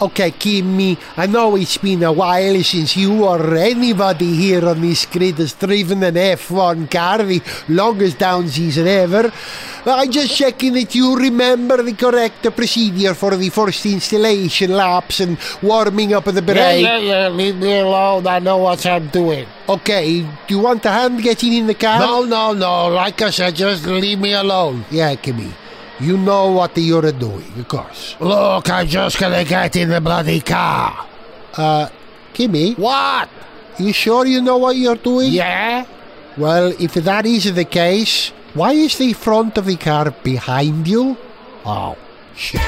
Okay, Kimi, I know it's been a while since you or anybody here on this grid has driven an F1 car, the longest down season ever. I'm just checking that you remember the correct procedure for the first installation laps and warming up of the Yeah, brake. yeah, yeah, leave me alone. I know what I'm doing. Okay, do you want a hand getting in the car? No, no, no. Like I said, just leave me alone. Yeah, Kimi. You know what you're doing, of course. Look, I'm just gonna get in the bloody car. Uh, Kimi, What? you sure you know what you're doing? Yeah? Well, if that is the case, why is the front of the car behind you? Oh, shit.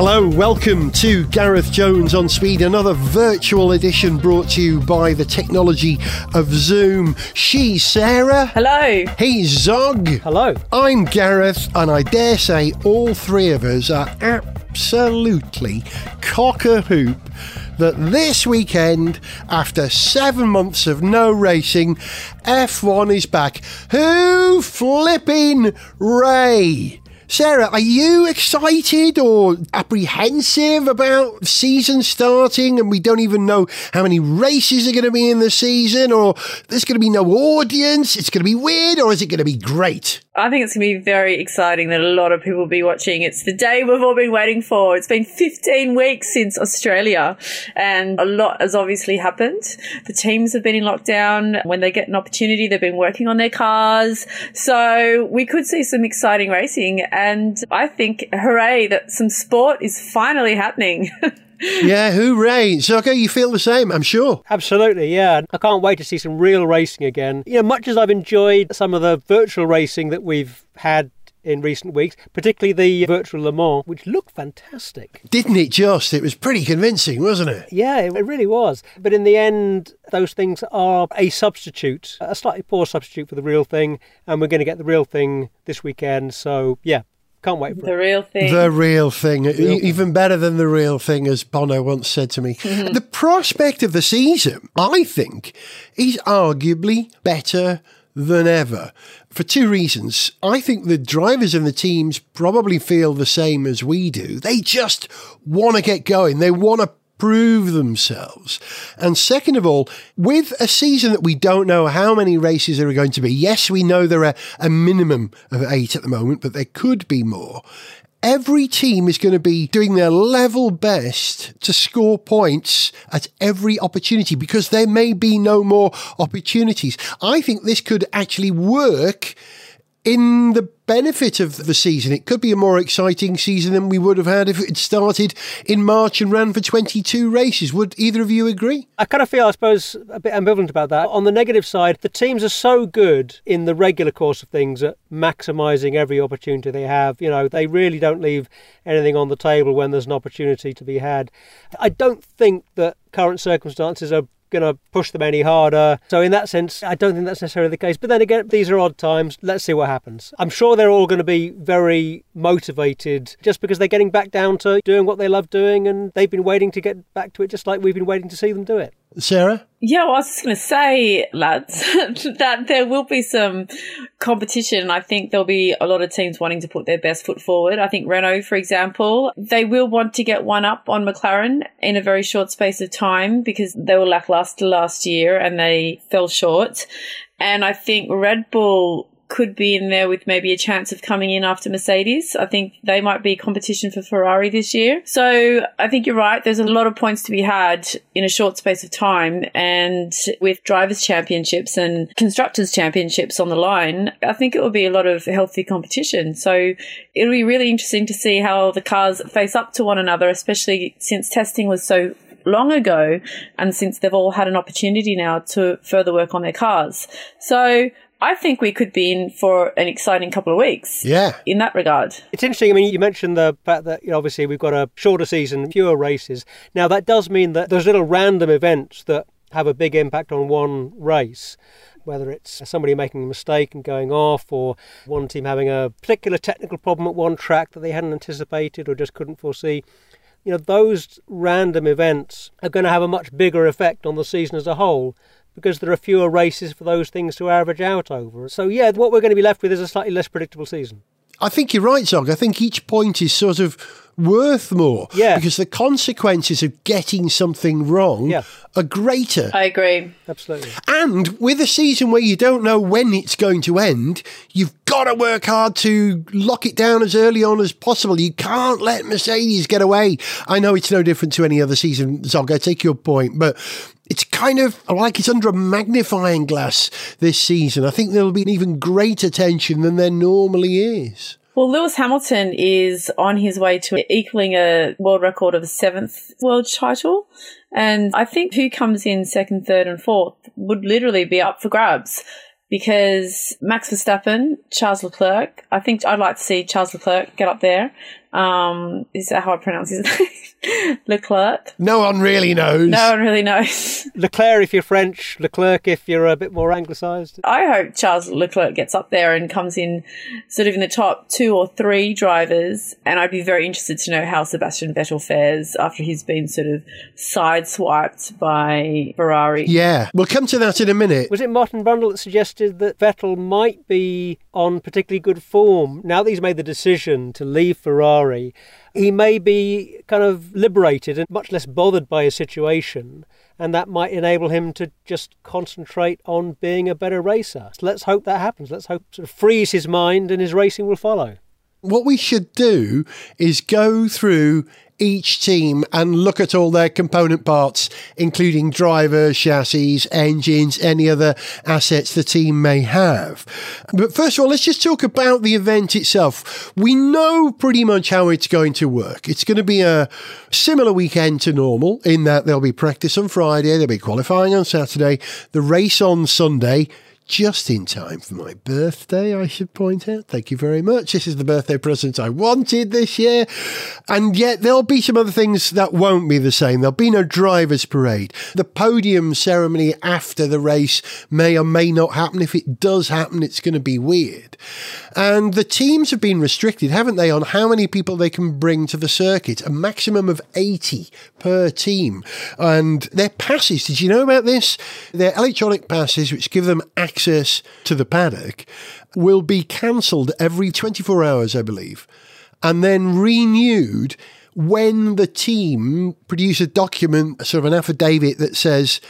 Hello, welcome to Gareth Jones on Speed, another virtual edition brought to you by the technology of Zoom. She's Sarah. Hello. He's Zog. Hello. I'm Gareth, and I dare say all three of us are absolutely cock a hoop that this weekend, after seven months of no racing, F1 is back. Who flipping Ray? Sarah, are you excited or apprehensive about season starting and we don't even know how many races are going to be in the season or there's going to be no audience? It's going to be weird or is it going to be great? I think it's going to be very exciting that a lot of people will be watching. It's the day we've all been waiting for. It's been 15 weeks since Australia and a lot has obviously happened. The teams have been in lockdown. When they get an opportunity, they've been working on their cars. So we could see some exciting racing. And I think hooray that some sport is finally happening. yeah, hooray. So, okay, you feel the same, I'm sure. Absolutely, yeah. I can't wait to see some real racing again. You know, much as I've enjoyed some of the virtual racing that we've had in recent weeks, particularly the virtual Le Mans, which looked fantastic. Didn't it just? It was pretty convincing, wasn't it? Yeah, it really was. But in the end, those things are a substitute, a slightly poor substitute for the real thing, and we're going to get the real thing this weekend. So, yeah, can't wait for the it. real thing. The real thing. E- Even better than the real thing, as Bono once said to me. the prospect of the season, I think, is arguably better than ever for two reasons. I think the drivers and the teams probably feel the same as we do. They just want to get going. They want to prove themselves. And second of all, with a season that we don't know how many races there are going to be, yes, we know there are a minimum of eight at the moment, but there could be more. Every team is going to be doing their level best to score points at every opportunity because there may be no more opportunities. I think this could actually work in the benefit of the season. It could be a more exciting season than we would have had if it started in March and ran for 22 races. Would either of you agree? I kind of feel, I suppose, a bit ambivalent about that. On the negative side, the teams are so good in the regular course of things at maximising every opportunity they have. You know, they really don't leave anything on the table when there's an opportunity to be had. I don't think that current circumstances are going to push them any harder. So, in that sense, I don't think that's necessarily the case. But then again, these are odd times. Let's see what happens. I'm sure they're all going to be very motivated just because they're getting back down to doing what they love doing and they've been waiting to get back to it just like we've been waiting to see them do it. Sarah? Yeah, well, I was just going to say, lads, that there will be some competition. I think there'll be a lot of teams wanting to put their best foot forward. I think Renault, for example, they will want to get one up on McLaren in a very short space of time because they were lackluster last year and they fell short. And I think Red Bull could be in there with maybe a chance of coming in after Mercedes. I think they might be competition for Ferrari this year. So I think you're right. There's a lot of points to be had in a short space of time. And with drivers championships and constructors championships on the line, I think it will be a lot of healthy competition. So it'll be really interesting to see how the cars face up to one another, especially since testing was so long ago and since they've all had an opportunity now to further work on their cars. So I think we could be in for an exciting couple of weeks. Yeah. In that regard. It's interesting. I mean, you mentioned the fact that you know, obviously we've got a shorter season, fewer races. Now that does mean that there's little random events that have a big impact on one race. Whether it's somebody making a mistake and going off, or one team having a particular technical problem at one track that they hadn't anticipated or just couldn't foresee, you know, those random events are going to have a much bigger effect on the season as a whole because there are fewer races for those things to average out over. So, yeah, what we're going to be left with is a slightly less predictable season. I think you're right, Zog. I think each point is sort of worth more. Yeah. Because the consequences of getting something wrong Yeah. are greater. I agree. Absolutely. And with a season where you don't know when it's going to end, you've got to work hard to lock it down as early on as possible. You can't let Mercedes get away. I know it's no different to any other season, Zog. I take your point, but it's kind of like it's under a magnifying glass this season. I think there'll be an even greater tension than there normally is. Well, Lewis Hamilton is on his way to equaling a world record of a seventh world title. And I think who comes in second, third, and fourth would literally be up for grabs because Max Verstappen, Charles Leclerc, I think I'd like to see Charles Leclerc get up there. Um, is that how I pronounce his name? Leclerc. No one really knows. No one really knows. Leclerc if you're French, Leclerc if you're a bit more anglicised. I hope Charles Leclerc gets up there and comes in sort of in the top two or three drivers. And I'd be very interested to know how Sebastian Vettel fares after he's been sort of sideswiped by Ferrari. Yeah, we'll come to that in a minute. Was it Martin Brundle that suggested that Vettel might be on particularly good form now that he's made the decision to leave Ferrari? He may be kind of liberated and much less bothered by his situation, and that might enable him to just concentrate on being a better racer. So let's hope that happens. Let's hope sort of frees his mind and his racing will follow. What we should do is go through each team and look at all their component parts, including drivers, chassis, engines, any other assets the team may have. But first of all, let's just talk about the event itself. We know pretty much how it's going to work. It's going to be a similar weekend to normal in that there'll be practice on Friday, there'll be qualifying on Saturday, the race on Sunday just in time for my birthday, I should point out. Thank you very much. This is the birthday present I wanted this year. And yet there'll be some other things that won't be the same. There'll be no driver's parade. The podium ceremony after the race may or may not happen. If it does happen, it's going to be weird. And the teams have been restricted, haven't they, on how many people they can bring to the circuit? A maximum of 80 per team. And their passes, did you know about this? Their electronic passes, which give them access to the paddock, will be cancelled every 24 hours, I believe, and then renewed when the team produce a document, sort of an affidavit that says,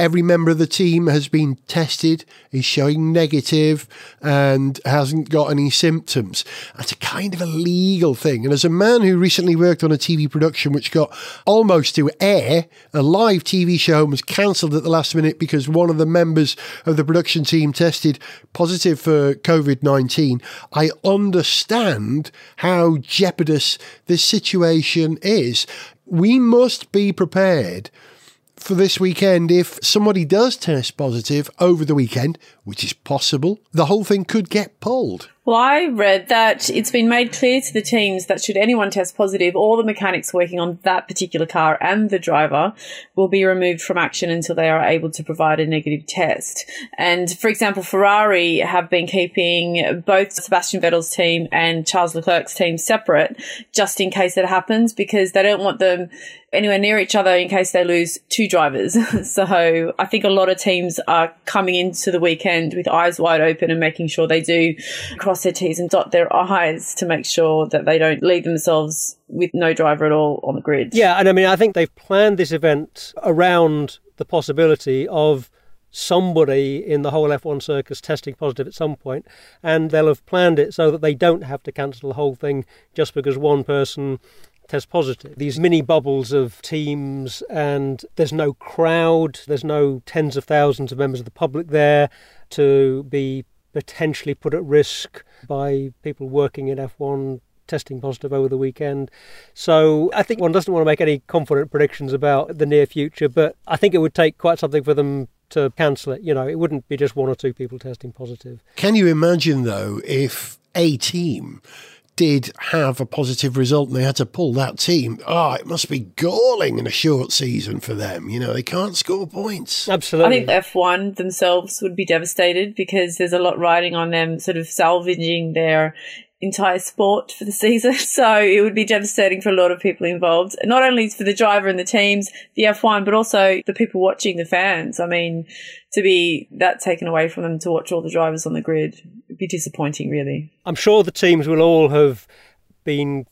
every member of the team has been tested, is showing negative, and hasn't got any symptoms. That's a kind of a legal thing. And as a man who recently worked on a TV production which got almost to air, a live TV show was cancelled at the last minute because one of the members of the production team tested positive for COVID 19, I understand how jeopardous this situation is. We must be prepared for this weekend, if somebody does test positive over the weekend, which is possible, the whole thing could get pulled. Well, I read that it's been made clear to the teams that should anyone test positive, all the mechanics working on that particular car and the driver will be removed from action until they are able to provide a negative test. And for example, Ferrari have been keeping both Sebastian Vettel's team and Charles Leclerc's team separate just in case it happens because they don't want them anywhere near each other in case they lose two drivers. so I think a lot of teams are coming into the weekend with eyes wide open and making sure they do cross T's and dot their I's to make sure that they don't leave themselves with no driver at all on the grid. Yeah, and I mean, I think they've planned this event around the possibility of somebody in the whole F1 circus testing positive at some point, and they'll have planned it so that they don't have to cancel the whole thing just because one person test positive. These mini bubbles of teams, and there's no crowd, there's no tens of thousands of members of the public there to be potentially put at risk by people working in F1 testing positive over the weekend. So I think one doesn't want to make any confident predictions about the near future, but I think it would take quite something for them to cancel it. You know, it wouldn't be just one or two people testing positive. Can you imagine, though, if a team did have a positive result and they had to pull that team, oh, it must be galling in a short season for them. You know, they can't score points. Absolutely. I think F1 themselves would be devastated because there's a lot riding on them sort of salvaging their entire sport for the season. So it would be devastating for a lot of people involved, not only for the driver and the teams, the F1, but also the people watching, the fans. I mean, to be that taken away from them to watch all the drivers on the grid would be disappointing, really. I'm sure the teams will all have been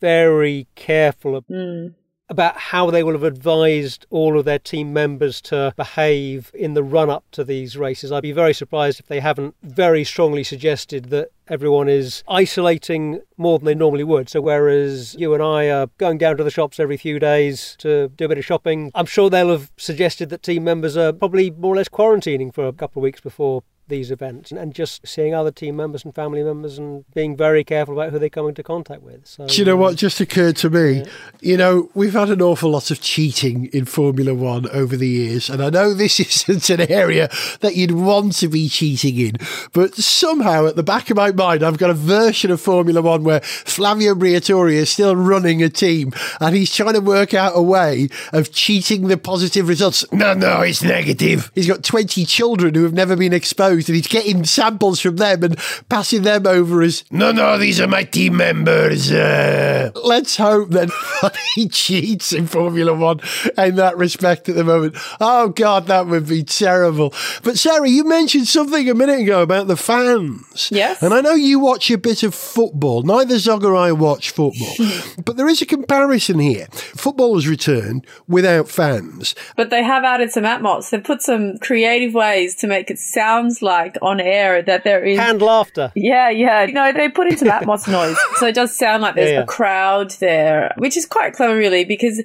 very careful mm about how they will have advised all of their team members to behave in the run up to these races. I'd be very surprised if they haven't very strongly suggested that everyone is isolating more than they normally would. So, whereas you and I are going down to the shops every few days to do a bit of shopping, I'm sure they'll have suggested that team members are probably more or less quarantining for a couple of weeks before these events and just seeing other team members and family members and being very careful about who they come into contact with. So, Do you know what um, just occurred to me? Yeah. You know, we've had an awful lot of cheating in Formula One over the years, and I know this isn't an area that you'd want to be cheating in, but somehow at the back of my mind, I've got a version of Formula One where Flavio Briatore is still running a team and he's trying to work out a way of cheating the positive results. No, no, it's negative. He's got 20 children who have never been exposed and he's getting samples from them and passing them over as, no, no, these are my team members. Uh, let's hope that he cheats in Formula One in that respect at the moment. Oh, God, that would be terrible. But, Sarah, you mentioned something a minute ago about the fans. Yes. And I know you watch a bit of football. Neither Zog or I watch football. but there is a comparison here. Football has returned without fans. But they have added some atmos. They've put some creative ways to make it sound like on air that there is canned laughter. Yeah, yeah. You know, they put into Atmos noise, so it does sound like there's yeah, yeah. a crowd there, which is quite clever, really, because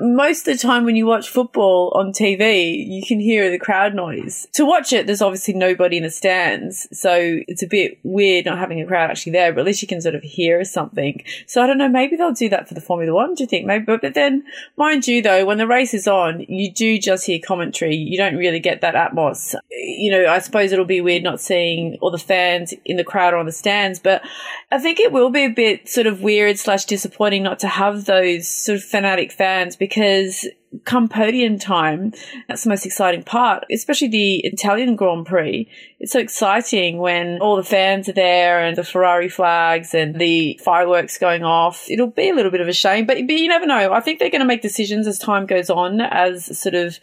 most of the time when you watch football on TV, you can hear the crowd noise. To watch it, there's obviously nobody in the stands, so it's a bit weird not having a crowd actually there. But at least you can sort of hear something. So I don't know. Maybe they'll do that for the Formula One. Do you think? Maybe, but, but then, mind you, though, when the race is on, you do just hear commentary. You don't really get that Atmos. You know, I suppose it'll be weird not seeing all the fans in the crowd or on the stands, but I think it will be a bit sort of weird slash disappointing not to have those sort of fanatic fans because come podium time, that's the most exciting part, especially the Italian Grand Prix. It's so exciting when all the fans are there and the Ferrari flags and the fireworks going off. It'll be a little bit of a shame, but, but you never know. I think they're going to make decisions as time goes on, as sort of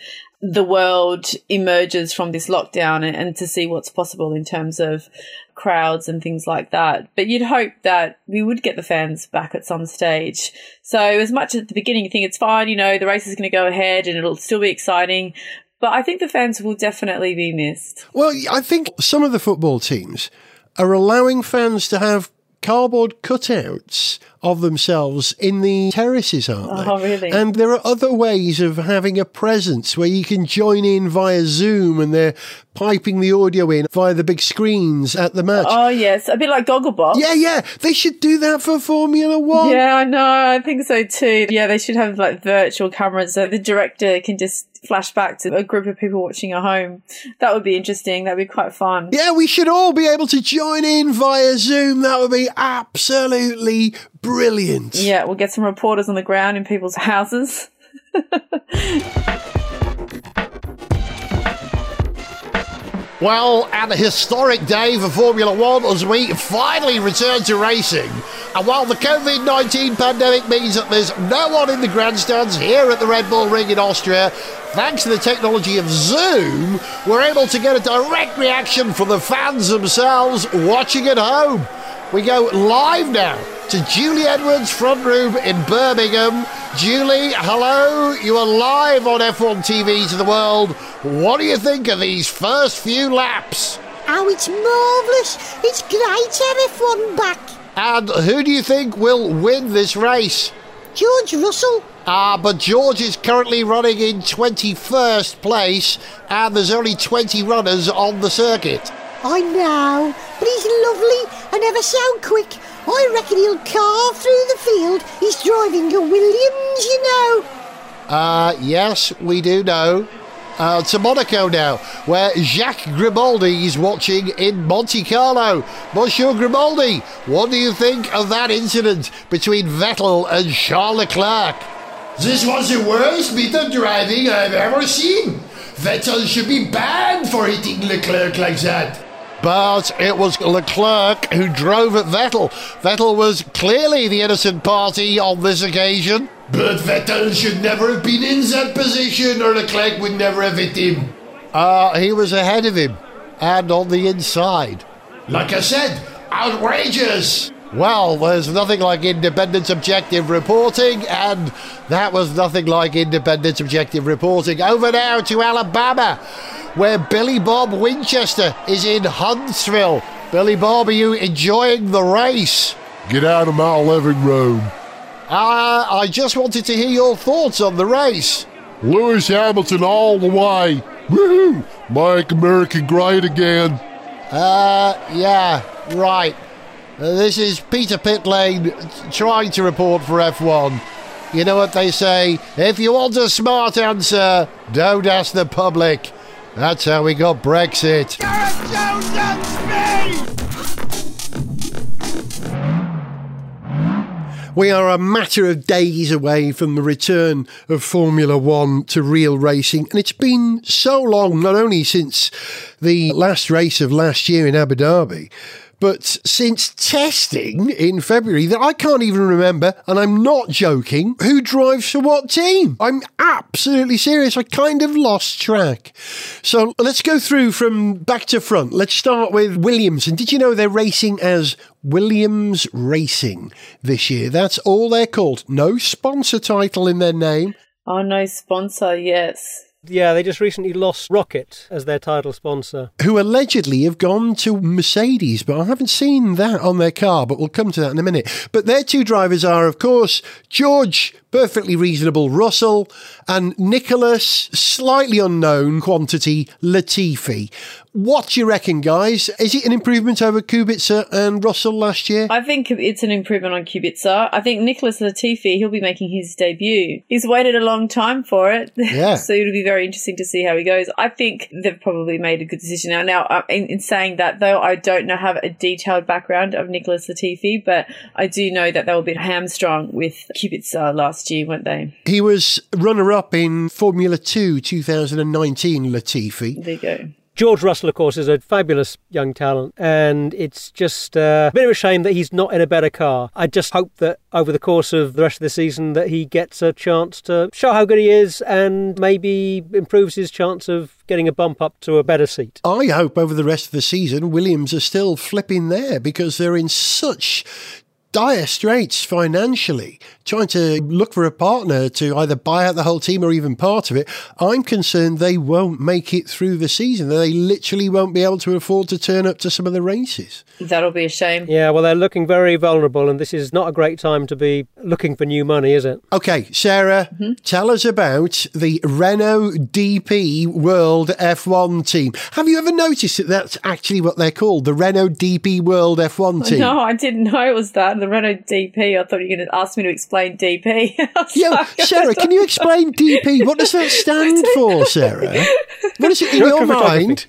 the world emerges from this lockdown and, and, to see what's possible in terms of crowds and things like that. But you'd hope that we would get the fans back at some stage. So as much at the beginning you think it's fine, you know, the race is going to go ahead and it'll still be exciting. But I think the fans will definitely be missed. Well, I think some of the football teams are allowing fans to have cardboard cutouts of themselves in the terraces, aren't they? Oh, really? And there are other ways of having a presence where you can join in via Zoom and they're piping the audio in via the big screens at the match. Oh, yes. A bit like Gogglebox. Yeah, yeah. They should do that for Formula One. Yeah, I know. I think so too. Yeah, they should have like virtual cameras so the director can just flash back to a group of people watching at home. That would be interesting. That'd be quite fun. Yeah, we should all be able to join in via Zoom. That would be absolutely brilliant. Yeah, we'll get some reporters on the ground in people's houses. Well, at a historic day for Formula One as we finally return to racing. And while the COVID 19 pandemic means that there's no one in the grandstands here at the Red Bull Ring in Austria, thanks to the technology of Zoom, we're able to get a direct reaction from the fans themselves watching at home. We go live now to Julie Edwards' front room in Birmingham. Julie, hello. You are live on F1 TV to the world. What do you think of these first few laps? Oh, it's marvellous. It's great to have F1 back. And who do you think will win this race? George Russell. Ah, but George is currently running in 21st place, and there's only 20 runners on the circuit. I know, but he's lovely and ever so quick. I reckon he'll carve through the field. He's driving a Williams, you know. Uh, yes, we do know. Uh, to Monaco now, where Jacques Grimaldi is watching in Monte Carlo. Monsieur Grimaldi, what do you think of that incident between Vettel and Charles Leclerc? This was the worst bit of driving I've ever seen. Vettel should be banned for hitting Leclerc like that. But it was Leclerc who drove at Vettel. Vettel was clearly the innocent party on this occasion. But Vettel should never have been in that position, or Leclerc would never have hit him. Uh, he was ahead of him and on the inside. Like I said, outrageous! Well, there's nothing like independent objective reporting, and that was nothing like independent objective reporting. Over now to Alabama, where Billy Bob Winchester is in Huntsville. Billy Bob, are you enjoying the race? Get out of my living room. Uh, I just wanted to hear your thoughts on the race. Lewis Hamilton all the way. Woohoo! Make America great again. Uh, yeah, right. Uh, this is Peter Pitlane trying to report for F1. You know what they say? If you want a smart answer, don't ask the public. That's how we got Brexit. We are a matter of days away from the return of Formula One to real racing, and it's been so long, not only since the last race of last year in Abu Dhabi, but since testing in February that I can't even remember, and I'm not joking, who drives for what team. I'm absolutely serious. I kind of lost track. So let's go through from back to front. Let's start with Williams. And did you know they're racing as Williams Racing this year? That's all they're called. No sponsor title in their name. Oh, no sponsor, yes. Yeah, they just recently lost ROKiT as their title sponsor. who allegedly have gone to Mercedes, but I haven't seen that on their car, but we'll come to that in a minute. But their two drivers are, of course, George, perfectly reasonable Russell, and Nicholas, slightly unknown quantity Latifi. What do you reckon, guys? Is it an improvement over Kubica and Russell last year? I think it's an improvement on Kubica. I think Nicholas Latifi, he'll be making his debut. He's waited a long time for it. Yeah. so it'll be very interesting to see how he goes. I think they've probably made a good decision now. Now, uh, in, in saying that though, I don't know have a detailed background of Nicholas Latifi, but I do know that they were a bit hamstrung with Kubica last year, weren't they? He was runner up in Formula 2 2019, Latifi. There you go. George Russell, of course, is a fabulous young talent, and it's just uh, a bit of a shame that he's not in a better car. I just hope that over the course of the rest of the season that he gets a chance to show how good he is and maybe improves his chance of getting a bump up to a better seat. I hope over the rest of the season, Williams are still flipping there because they're in such dire straits financially, trying to look for a partner to either buy out the whole team or even part of it. I'm concerned they won't make it through the season. They literally won't be able to afford to turn up to some of the races. That'll be a shame. Yeah, well, they're looking very vulnerable, and this is not a great time to be looking for new money, is it? Okay, Sarah, mm-hmm. tell us about the Renault DP World F1 team. Have you ever noticed that that's actually what they're called, the Renault DP World F1 team? No, I didn't know it was that. The Renault DP. I thought you were going to ask me to explain DP. I Yeah, Sarah, can you explain DP? What does that stand for, Sarah? What is it in Director your mind?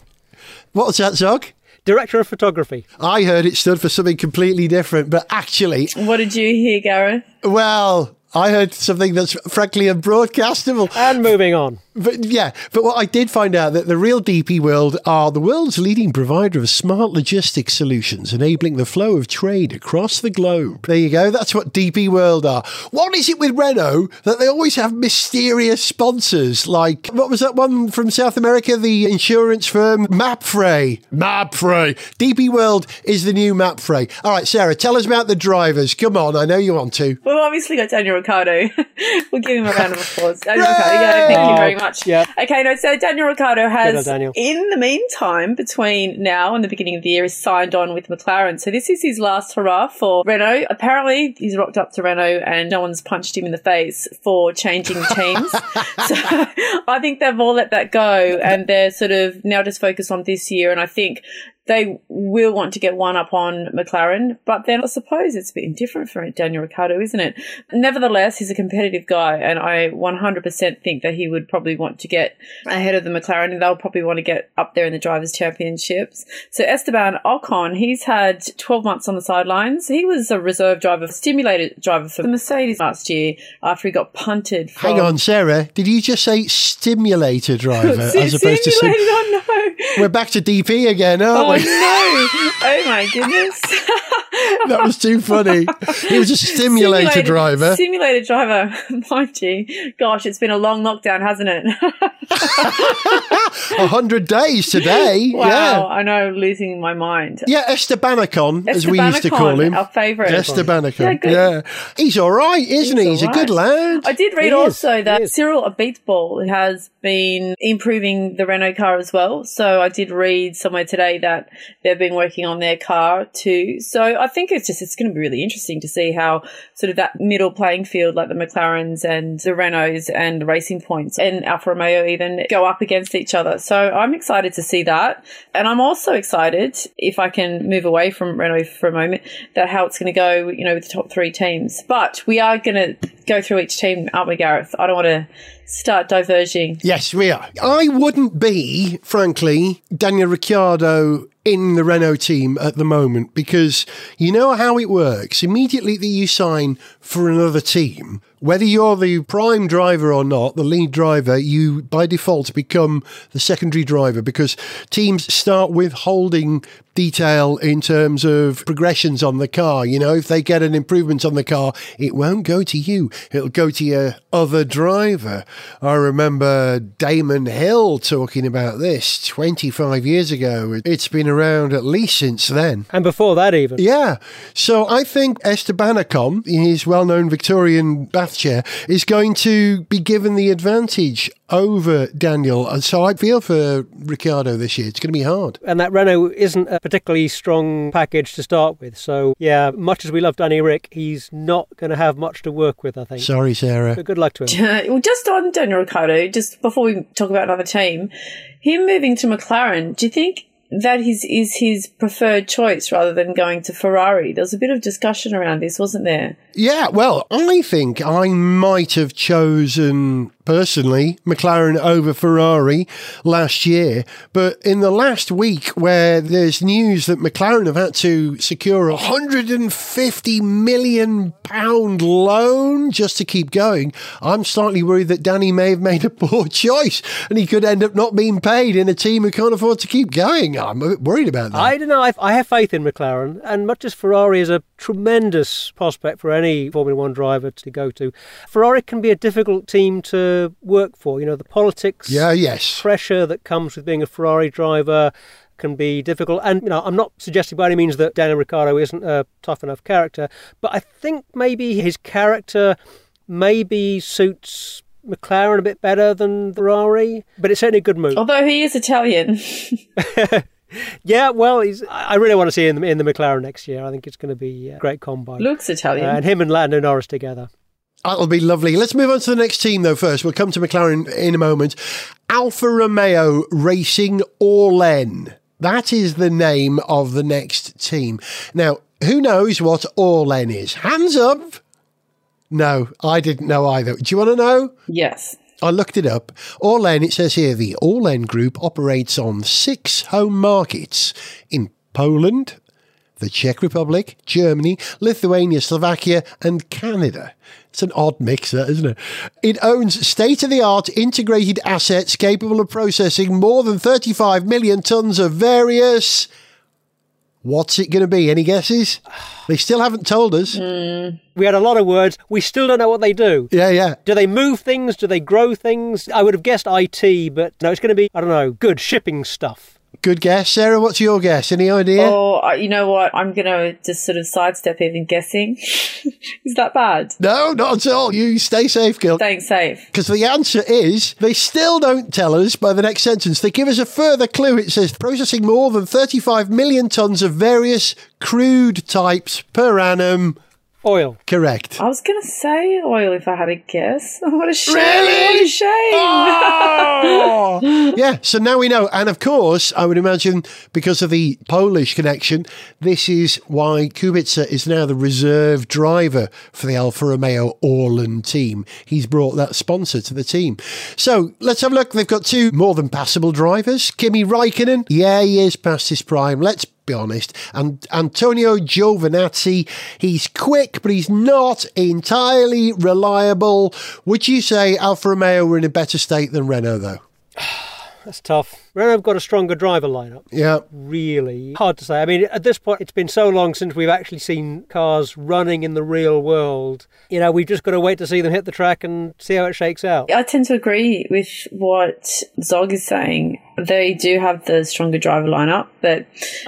What's that, Zog? Director of photography. I heard it stood for something completely different, but actually, What did you hear, Gareth? well, I heard something that's frankly unbroadcastable. And moving on. But yeah, but what I did find out that the real DP World are the world's leading provider of smart logistics solutions, enabling the flow of trade across the globe. There you go. That's what DP World are. What is it with Renault that they always have mysterious sponsors? Like what was that one from South America? The insurance firm Mapfre. Mapfre. DP World is the new Mapfre. All right, Sarah, tell us about the drivers. Come on, I know you want to. Well, obviously got Daniel Ricciardo. we'll give him a round of applause. Daniel Ricciardo, yeah, thank you very much. Yeah. Okay, no, so Daniel Ricciardo has, on Daniel. in the meantime, between now and the beginning of the year, is signed on with McLaren. So this is his last hurrah for Renault. Apparently, he's rocked up to Renault and no one's punched him in the face for changing teams. so I think they've all let that go and they're sort of now just focused on this year. And I think they will want to get one up on McLaren, but then I suppose it's a bit indifferent for Daniel Ricciardo, isn't it? Nevertheless, he's a competitive guy, and I 100% think that he would probably want to get ahead of the McLaren, and they'll probably want to get up there in the Drivers' Championships. So Esteban Ocon, he's had 12 months on the sidelines. He was a reserve driver, a stimulated driver for the Mercedes last year after he got punted. From Hang on, Sarah. Did you just say stimulator driver as opposed to sim- oh no. We're back to DP again, aren't Oh like no! Oh my goodness! that was too funny. He was a simulator driver. Simulator driver, mind you. Gosh, it's been a long lockdown, hasn't it? A hundred days today. wow, Yeah. I know, losing my mind. Yeah, Estebanacon, as we used to call him. our favourite. Estebanacon. Yeah, Yeah. He's all right, isn't he? He's He's a good lad. I did read He also he that is. Cyril Abiteboul has been improving the Renault car as well. So I did read somewhere today that they've been working on their car too. So I think it's just it's going to be really interesting to see how sort of that middle playing field, like the McLarens and the Renaults and Racing Points and Alfa Romeo, even go up against each other. So I'm excited to see that, and I'm also excited if I can move away from Renault for a moment that how it's going to go, you know, with the top three teams. But we are going to go through each team, aren't we, Gareth? I don't want to start diverging. Yes, we are. I wouldn't be, frankly, Daniel Ricciardo in the Renault team at the moment because you know how it works. Immediately that you sign for another team, whether you're the prime driver or not, the lead driver, you by default become the secondary driver because teams start withholding detail in terms of progressions on the car. You know, if they get an improvement on the car, it won't go to you. It'll go to your other driver. I remember Damon Hill talking about this 25 years ago. It's been around at least since then. And before that, even. Yeah. So I think Estebanacom, in his well known Victorian bath chair, is going to be given the advantage over Daniel. And so I feel for Ricciardo this year. It's going to be hard. And that Renault isn't a particularly strong package to start with. So, yeah, much as we love Danny Rick, he's not going to have much to work with, I think. Sorry, Sarah. But good luck to him. well, just on Daniel Ricciardo, just before we talk about another team, him moving to McLaren, do you think that his, is his preferred choice rather than going to Ferrari? There was a bit of discussion around this, wasn't there? Yeah, well, I think I might have chosen personally McLaren over Ferrari last year, but in the last week where there's news that McLaren have had to secure a 150 million pound loan just to keep going, I'm slightly worried that Danny may have made a poor choice and he could end up not being paid in a team who can't afford to keep going. I'm a bit worried about that. I don't know. I have faith in McLaren, and much as Ferrari is a tremendous prospect for any Formula One driver to go to, Ferrari can be a difficult team to work for. You know, the politics, yeah, yes. pressure that comes with being a Ferrari driver can be difficult. And you know, I'm not suggesting by any means that Daniel Ricciardo isn't a tough enough character, but I think maybe his character maybe suits McLaren a bit better than Ferrari, but it's certainly a good move. Although he is Italian. Yeah, well, he's, I I really want to see him in the McLaren next year. I think it's going to be a great combo. Looks Italian. Uh, and him and Lando Norris together. That'll be lovely. Let's move on to the next team, though, first. We'll come to McLaren in a moment. Alfa Romeo Racing Orlen. That is the name of the next team. Now, who knows what Orlen is? Hands up. No, I didn't know either. Do you want to know? yes. I looked it up. Orlen, it says here, the Orlen Group operates on six home markets in Poland, the Czech Republic, Germany, Lithuania, Slovakia, and Canada. It's an odd mixer, isn't it? It owns state of the art integrated assets capable of processing more than 35 million tons of various. What's it going to be? Any guesses? They still haven't told us. Hmm. We had a lot of words. We still don't know what they do. Yeah, yeah. Do they move things? Do they grow things? I would have guessed IT, but no, it's going to be, I don't know, good shipping stuff. Good guess. Sarah, what's your guess? Any idea? Or, uh, you know what? I'm going to just sort of sidestep even guessing. is that bad? No, not at all. You stay safe, girl. Staying safe. Because the answer is they still don't tell us by the next sentence. They give us a further clue. It says processing more than 35 million tons of various crude types per annum. Oil. Correct. I was going to say oil if I had a guess. what a shame. Really? What a shame. Oh! yeah, so now we know. And of course, I would imagine because of the Polish connection, this is why Kubica is now the reserve driver for the Alfa Romeo Orlen team. He's brought that sponsor to the team. So let's have a look. They've got two more than passable drivers. Kimi Raikkonen, yeah, he is past his prime. Let's be honest. And Antonio Giovinazzi, he's quick, but he's not entirely reliable. Would you say Alfa Romeo were in a better state than Renault, though? That's tough. Renault have got a stronger driver lineup. Yeah. Really hard to say. I mean, at this point, it's been so long since we've actually seen cars running in the real world. You know, we've just got to wait to see them hit the track and see how it shakes out. I tend to agree with what Zog is saying. They do have the stronger driver lineup, but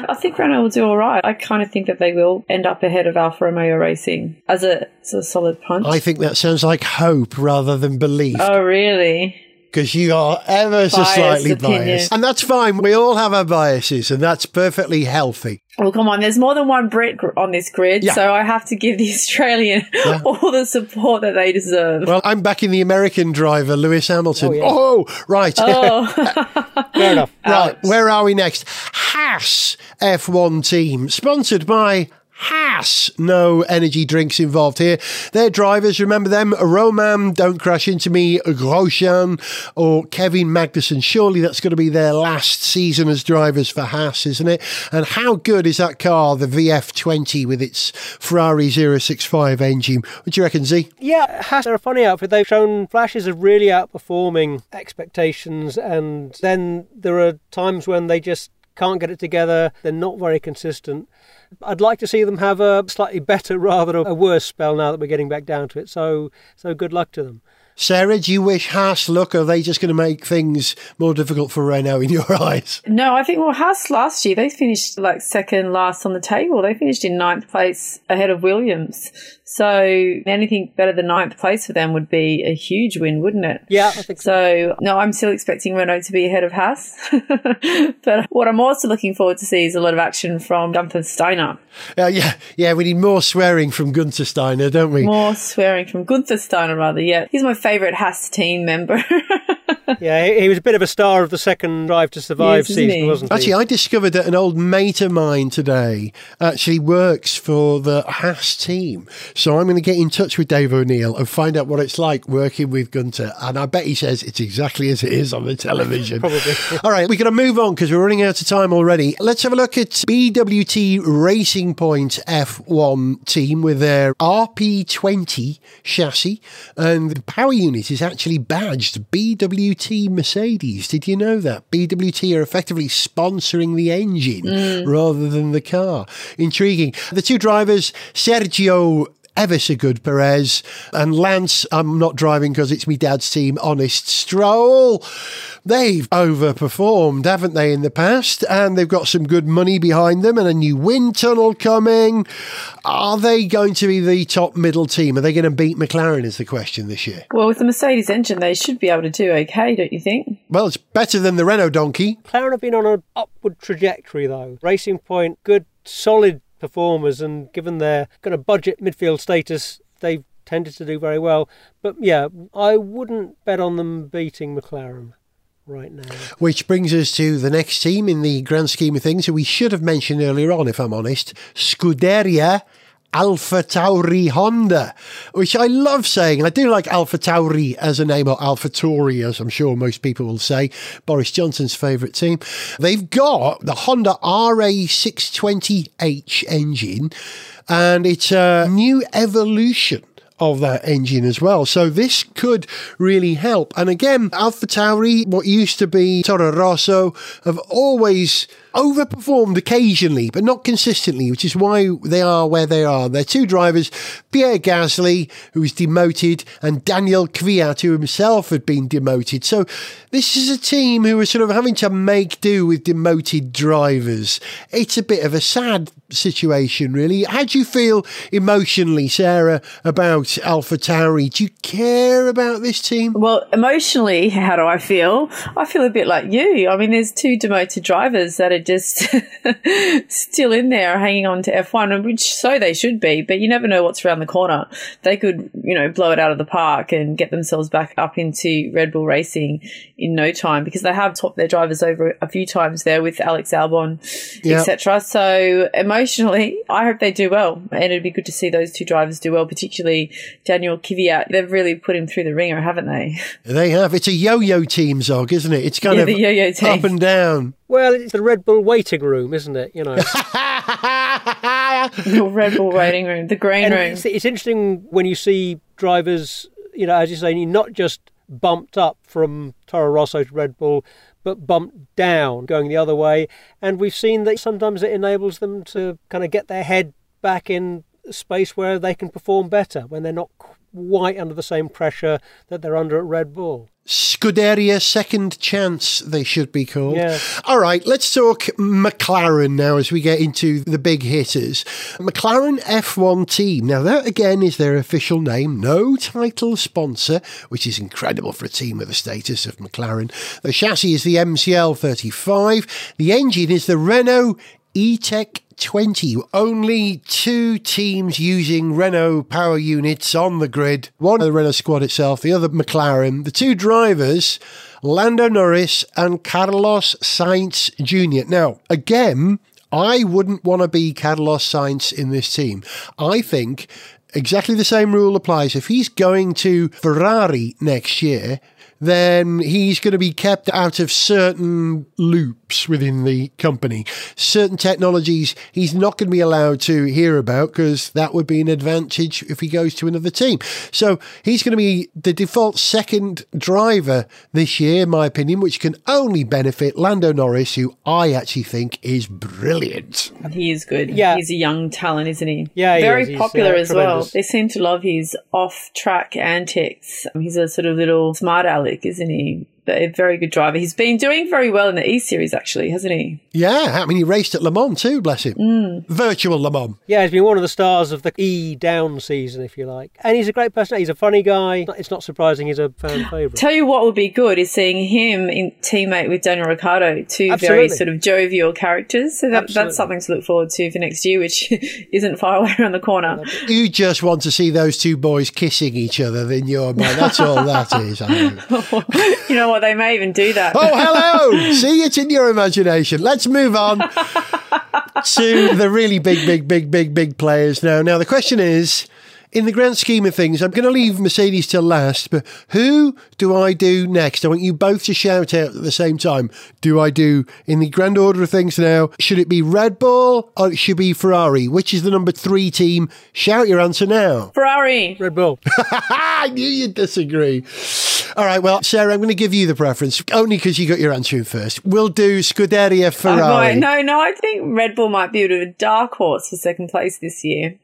I think Renault will do all right. I kind of think that they will end up ahead of Alfa Romeo Racing as a, as a solid punch. I think that sounds like hope rather than belief. oh, really? Because you are ever so Biased slightly opinion. biased. And that's fine. We all have our biases, and that's perfectly healthy. Well, come on, there's more than one Brit gr- on this grid, Yeah. so I have to give the Australian all the support that they deserve. Well, I'm backing the American driver, Lewis Hamilton. Oh, Oh, right. oh, Fair enough. Right, where are we next? Haas F1 team, sponsored by Haas. No energy drinks involved here. Their drivers, remember them? Romain, Don't Crash Into Me, Grosjean, or Kevin Magnussen. Surely that's going to be their last season as drivers for Haas, isn't it? And how good is that car, the VF20 with its Ferrari 065 engine? What do you reckon, Z? Yeah, Haas are a funny outfit. They've shown flashes of really outperforming expectations, and then there are times when they just can't get it together. They're not very consistent. I'd like to see them have a slightly better rather than a worse spell now that we're getting back down to it. So, so good luck to them. Sarah, do you wish Haas luck, or are they just going to make things more difficult for Renault in your eyes? no, I think, well, Haas last year, they finished like second last on the table. They finished in ninth place ahead of Williams. So anything better than ninth place for them would be a huge win, wouldn't it? Yeah, I think so. So, no, I'm still expecting Renault to be ahead of Haas. but what I'm also looking forward to see is a lot of action from Gunther Steiner. Uh, yeah, yeah, we need more swearing from Gunther Steiner, don't we? More swearing from Gunther Steiner, rather. Yeah, he's my favourite Haas team member. Yeah, he, he was a bit of a star of the second Drive to Survive Yes, isn't season, he? wasn't he? Actually, I discovered that an old mate of mine today actually works for the Haas team. So I'm going to get in touch with Dave O'Neill and find out what it's like working with Gunther. And I bet he says it's exactly as it is on the television. Probably. All right, we're going to move on because we're running out of time already. Let's have a look at BWT Racing Point F1 team with their RP20 chassis. And the power unit is actually badged BWT Mercedes. Did you know that? BWT are effectively sponsoring the engine mm. rather than the car. Intriguing. The two drivers, Sergio ever so good Perez and Lance. I'm not driving because it's me dad's team. Honest Stroll. They've overperformed, haven't they, in the past? And they've got some good money behind them and a new wind tunnel coming. Are they going to be the top middle team? Are they going to beat McLaren? Is the question this year. well, with the Mercedes engine, they should be able to do okay, don't you think? Well, it's better than the Renault donkey. McLaren have been on an upward trajectory, though. Racing Point, good, solid performers, and given their kind of budget midfield status, they've tended to do very well. But yeah, I wouldn't bet on them beating McLaren right now. Which brings us to the next team in the grand scheme of things, who we should have mentioned earlier on, if I'm honest. Scuderia Alpha Tauri Honda, which I love saying. I do like Alpha Tauri as a name, or Alpha Tauri, as I'm sure most people will say. Boris Johnson's favourite team. They've got the Honda RA620H engine, and it's a new evolution of that engine as well. So this could really help. And again, Alpha Tauri, what used to be Toro Rosso, have always overperformed occasionally, but not consistently, which is why they are where they are. They're two drivers, Pierre Gasly, who was demoted, and Daniel Kvyat, who himself had been demoted. So this is a team who are sort of having to make do with demoted drivers. It's a bit of a sad situation, really. How do you feel emotionally, Sarah, about Alpha Tauri? Do you care about this team? Well, emotionally, how do I feel? I feel a bit like you. I mean, there's two demoted drivers that are just still in there hanging on to F1, and which so they should be, but you never know what's around the corner. They could, you know, blow it out of the park and get themselves back up into Red Bull racing in no time because they have topped their drivers over a few times there with Alex Albon, Yeah. etc. So emotionally, I hope they do well, and it'd be good to see those two drivers do well, particularly Daniel Kvyat. They've really put him through the ringer, haven't they? They have. It's a yo-yo team, Zog, isn't it? It's kind Yeah, of the yo-yo team. up and down. Well, it's the Red Bull waiting room, isn't it? You know. Your Red Bull waiting room, the green And room. it's, it's interesting when you see drivers, you know, as you say, not just bumped up from Toro Rosso to Red Bull, but bumped down going the other way. And we've seen that sometimes it enables them to kind of get their head back in space where they can perform better when they're not quite under the same pressure that they're under at Red Bull. Scuderia Second Chance, they should be called. Yeah. All right, let's talk McLaren now as we get into the big hitters. McLaren F1 team. Now, that again is their official name, no title sponsor, which is incredible for a team with the status of McLaren. The chassis is the MCL 35, the engine is the Renault E Tech 20. Only two teams using Renault power units on the grid. One the Renault squad itself, the other McLaren. The two drivers, Lando Norris and Carlos Sainz Jr. Now, again, I wouldn't want to be Carlos Sainz in this team. I think exactly the same rule applies. If he's going to Ferrari next year, then he's going to be kept out of certain loops within the company. Certain technologies he's not going to be allowed to hear about because that would be an advantage if he goes to another team. So he's going to be the default second driver this year, in my opinion, which can only benefit Lando Norris, who I actually think is brilliant. He is good. Yeah. He's a young talent, isn't he? Yeah, he Very is. He's, popular uh, as well. They seem to love his off track antics. He's a sort of little smart aleck, isn't he? But a very good driver. He's been doing very well in the E Series, actually, hasn't he? Yeah, I mean, he raced at Le Mans too, bless him. Mm. Virtual Le Mans. Yeah, he's been one of the stars of the E down season, if you like. And he's a great person. He's a funny guy. It's not surprising he's a fan favourite. Tell you what would be good is seeing him in teammate with Daniel Ricciardo, two very sort of jovial characters. So that, that's something to look forward to for next year, which isn't far away around the corner. You just want to see those two boys kissing each other in your mind. That's all that is. I know. you know what? They may even do that. Oh, hello! See it in your imagination. Let's move on to the really big, big, big, big, big players now. Now, the question is. In the grand scheme of things, I'm going to leave Mercedes till last, but who do I do next? I want you both to shout out at the same time. Do I do, in the grand order of things now, should it be Red Bull or it should be Ferrari? Which is the number three team? Shout your answer now. Ferrari. Red Bull. I knew you'd disagree. All right, well, Sarah, I'm going to give you the preference only because you got your answer in first. We'll do Scuderia Oh, Ferrari. right. No, no, I think Red Bull might be a bit of a dark horse for second place this year.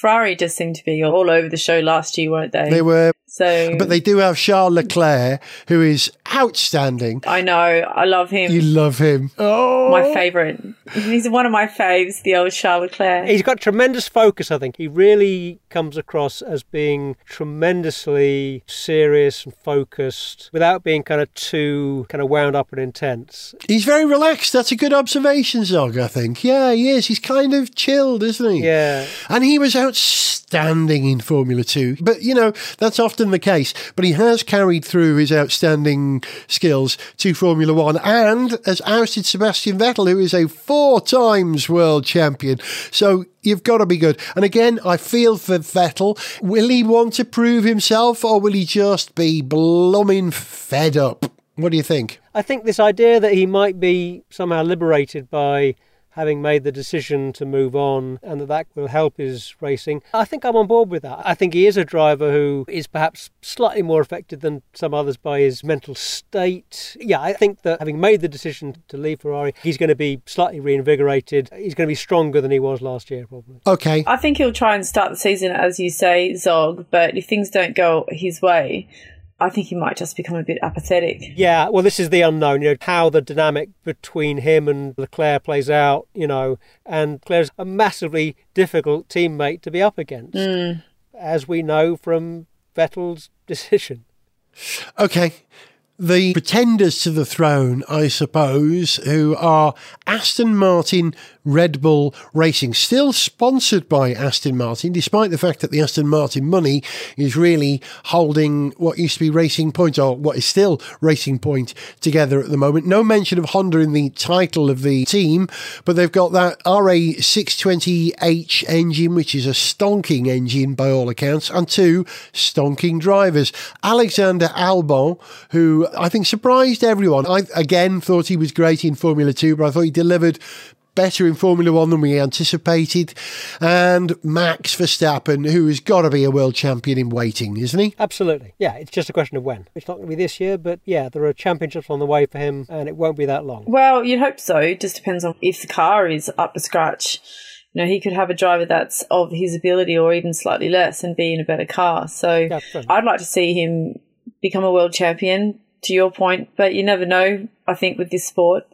Ferrari just seemed to be all over the show last year, weren't they? They were, So, but they do have Charles Leclerc, who is outstanding. I know, I love him. You love him. Oh, my favourite. He's one of my faves, the old Charles Leclerc. He's got tremendous focus, I think. He really comes across as being tremendously serious and focused without being kind of too kind of wound up and intense. He's very relaxed. That's a good observation, Zog, I think. Yeah, he is. He's kind of chilled, isn't he? Yeah. And he was outstanding in Formula 2. But, you know, that's often the case. But he has carried through his outstanding skills to Formula 1 and has ousted Sebastian Vettel, who is a four times world champion. So you've got to be good. And again, I feel for Vettel. Will he want to prove himself or will he just be blooming fed up? What do you think? I think this idea that he might be somehow liberated by having made the decision to move on and that that will help his racing. I think I'm on board with that. I think he is a driver who is perhaps slightly more affected than some others by his mental state. Yeah, I think that having made the decision to leave Ferrari, he's going to be slightly reinvigorated. He's going to be stronger than he was last year, probably. Okay. I think he'll try and start the season, as you say, Zog, but if things don't go his way, I think he might just become a bit apathetic. Yeah, well, this is the unknown, you know, how the dynamic between him and Leclerc plays out, you know, and Leclerc's a massively difficult teammate to be up against, hmm. as we know from Vettel's decision. Okay. The pretenders to the throne, I suppose, who are Aston Martin Red Bull Racing, still sponsored by Aston Martin, despite the fact that the Aston Martin money is really holding what used to be Racing Point, or what is still Racing Point, together at the moment. No mention of Honda in the title of the team, but they've got that RA620H engine, which is a stonking engine by all accounts, and two stonking drivers. Alexander Albon, who I think surprised everyone. I again thought he was great in Formula 2, but I thought he delivered better in Formula One than we anticipated. And Max Verstappen, who has got to be a world champion in waiting, isn't he? Absolutely. Yeah, it's just a question of when. It's not going to be this year, but yeah, there are championships on the way for him, and it won't be that long. Well, you'd hope so. It just depends on if the car is up to scratch. You know, he could have a driver that's of his ability or even slightly less and be in a better car. So Yeah. I'd like to see him become a world champion, to your point, but you never know. I think with this sport,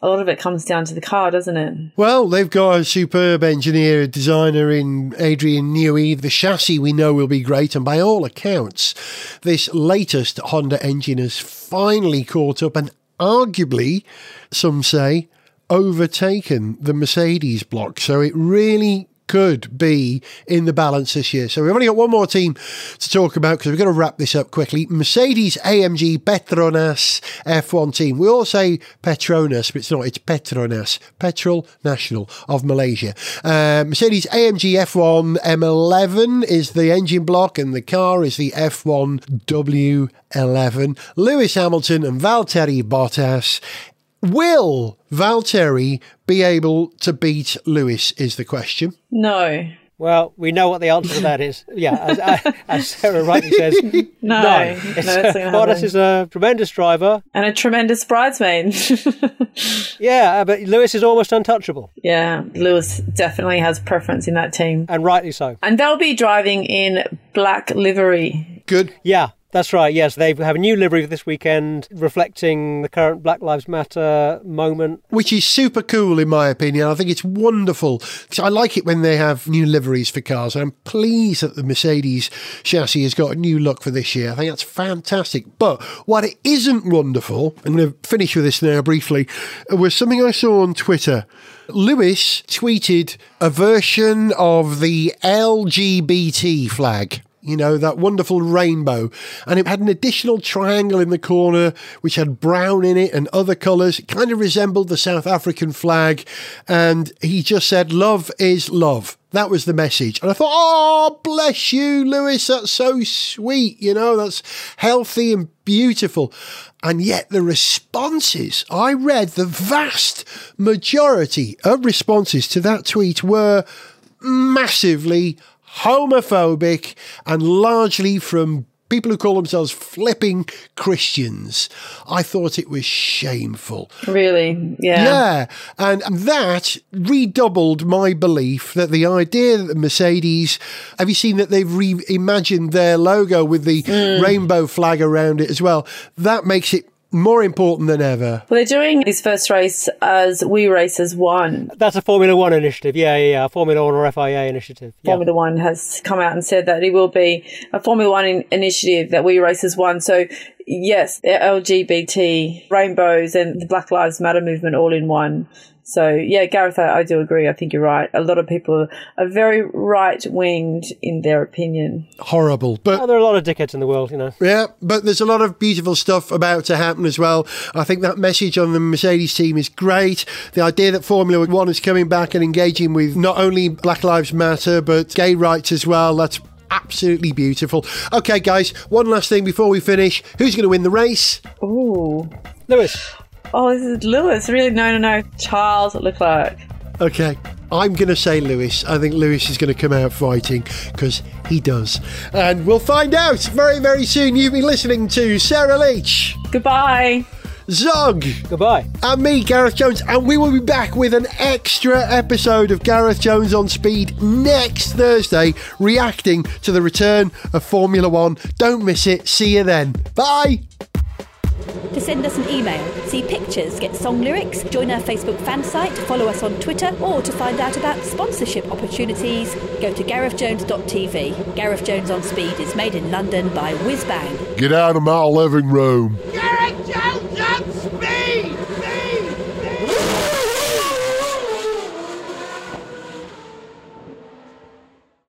a lot of it comes down to the car, doesn't it? Well, they've got a superb engineer, designer in Adrian Newey. The chassis we know will be great, and by all accounts, this latest Honda engine has finally caught up and arguably, some say, overtaken the Mercedes block. So it really could be in the balance this year. So we've only got one more team to talk about because we're going to wrap this up quickly. Mercedes AMG Petronas F1 team. We all say Petronas, but it's not. It's Petronas, Petrol National of Malaysia. Uh, Mercedes AMG F1 M11 is the engine block, and the car is the F1 W11. Lewis Hamilton and Valtteri Bottas. Will Valtteri be able to beat Lewis? Is the question. No. Well, we know what the answer to that is. Yeah, as, as Sarah rightly says, No. no. No, It's, that's Bottas is a tremendous driver. And a tremendous bridesmaid. Yeah, uh, but Lewis is almost untouchable, yeah, Lewis definitely has preference in that team. and rightly so. And they'll be driving in black livery. Good. Yeah, that's right. Yes, they have a new livery for this weekend reflecting the current Black Lives Matter moment. which is super cool in my opinion. I think it's wonderful. I like it when they have new liveries for cars. I'm pleased that the Mercedes chassis has got a new look for this year. I think that's fantastic. But what isn't wonderful, I'm going to finish with this now briefly, uh, was something I saw on Twitter. Lewis tweeted a version of the LGBT flag you know, that wonderful rainbow. And it had an additional triangle in the corner which had brown in it and other colours. It kind of resembled the South African flag. And he just said, Love is love. That was the message. And I thought, oh, bless you, Lewis. That's so sweet. You know, that's healthy and beautiful. And yet the responses, I read the vast majority of responses to that tweet were massively homophobic and largely from people who call themselves flipping Christians. I thought it was shameful. Really? Yeah. Yeah, and that redoubled my belief that the idea that Mercedes, have you seen that they've reimagined their logo with the hmm. rainbow flag around it as well? That makes it more important than ever. Well, they're doing this first race as We Race As One. That's a Formula One initiative. Yeah, yeah, yeah. Formula One or FIA initiative. Yeah. Formula One has come out and said that it will be a Formula One in- initiative that We Race As One. So, yes, the LGBT, rainbows, and the Black Lives Matter movement all in one. So, yeah, Gareth, I, I do agree. I think you're right. A lot of people are very right winged in their opinion. Horrible. But Oh, there are a lot of dickheads in the world, you know. Yeah, but there's a lot of beautiful stuff about to happen as well. I think that message on the Mercedes team is great. The idea that Formula One is coming back and engaging with not only Black Lives Matter, but gay rights as well, that's absolutely beautiful. Okay, guys, one last thing before we finish. Who's going to win the race? Ooh. Lewis, Oh, this is Lewis. Really? No, no, no. Charles Leclerc. Okay. I'm going to say Lewis. I think Lewis is going to come out fighting because he does. And we'll find out very, very soon. You've been listening to Sarah Leach, Goodbye. Zog, goodbye. and me, Gareth Jones, and we will be back with an extra episode of Gareth Jones on Speed next Thursday, reacting to the return of Formula One. Don't miss it. See you then. Bye. To send us an email, see pictures, get song lyrics, join our Facebook fan site, follow us on Twitter, or to find out about sponsorship opportunities, go to GarethJones.tv. Gareth Jones on Speed is made in London by Whizbang. Get out of my living room! Gareth Jones on Speed!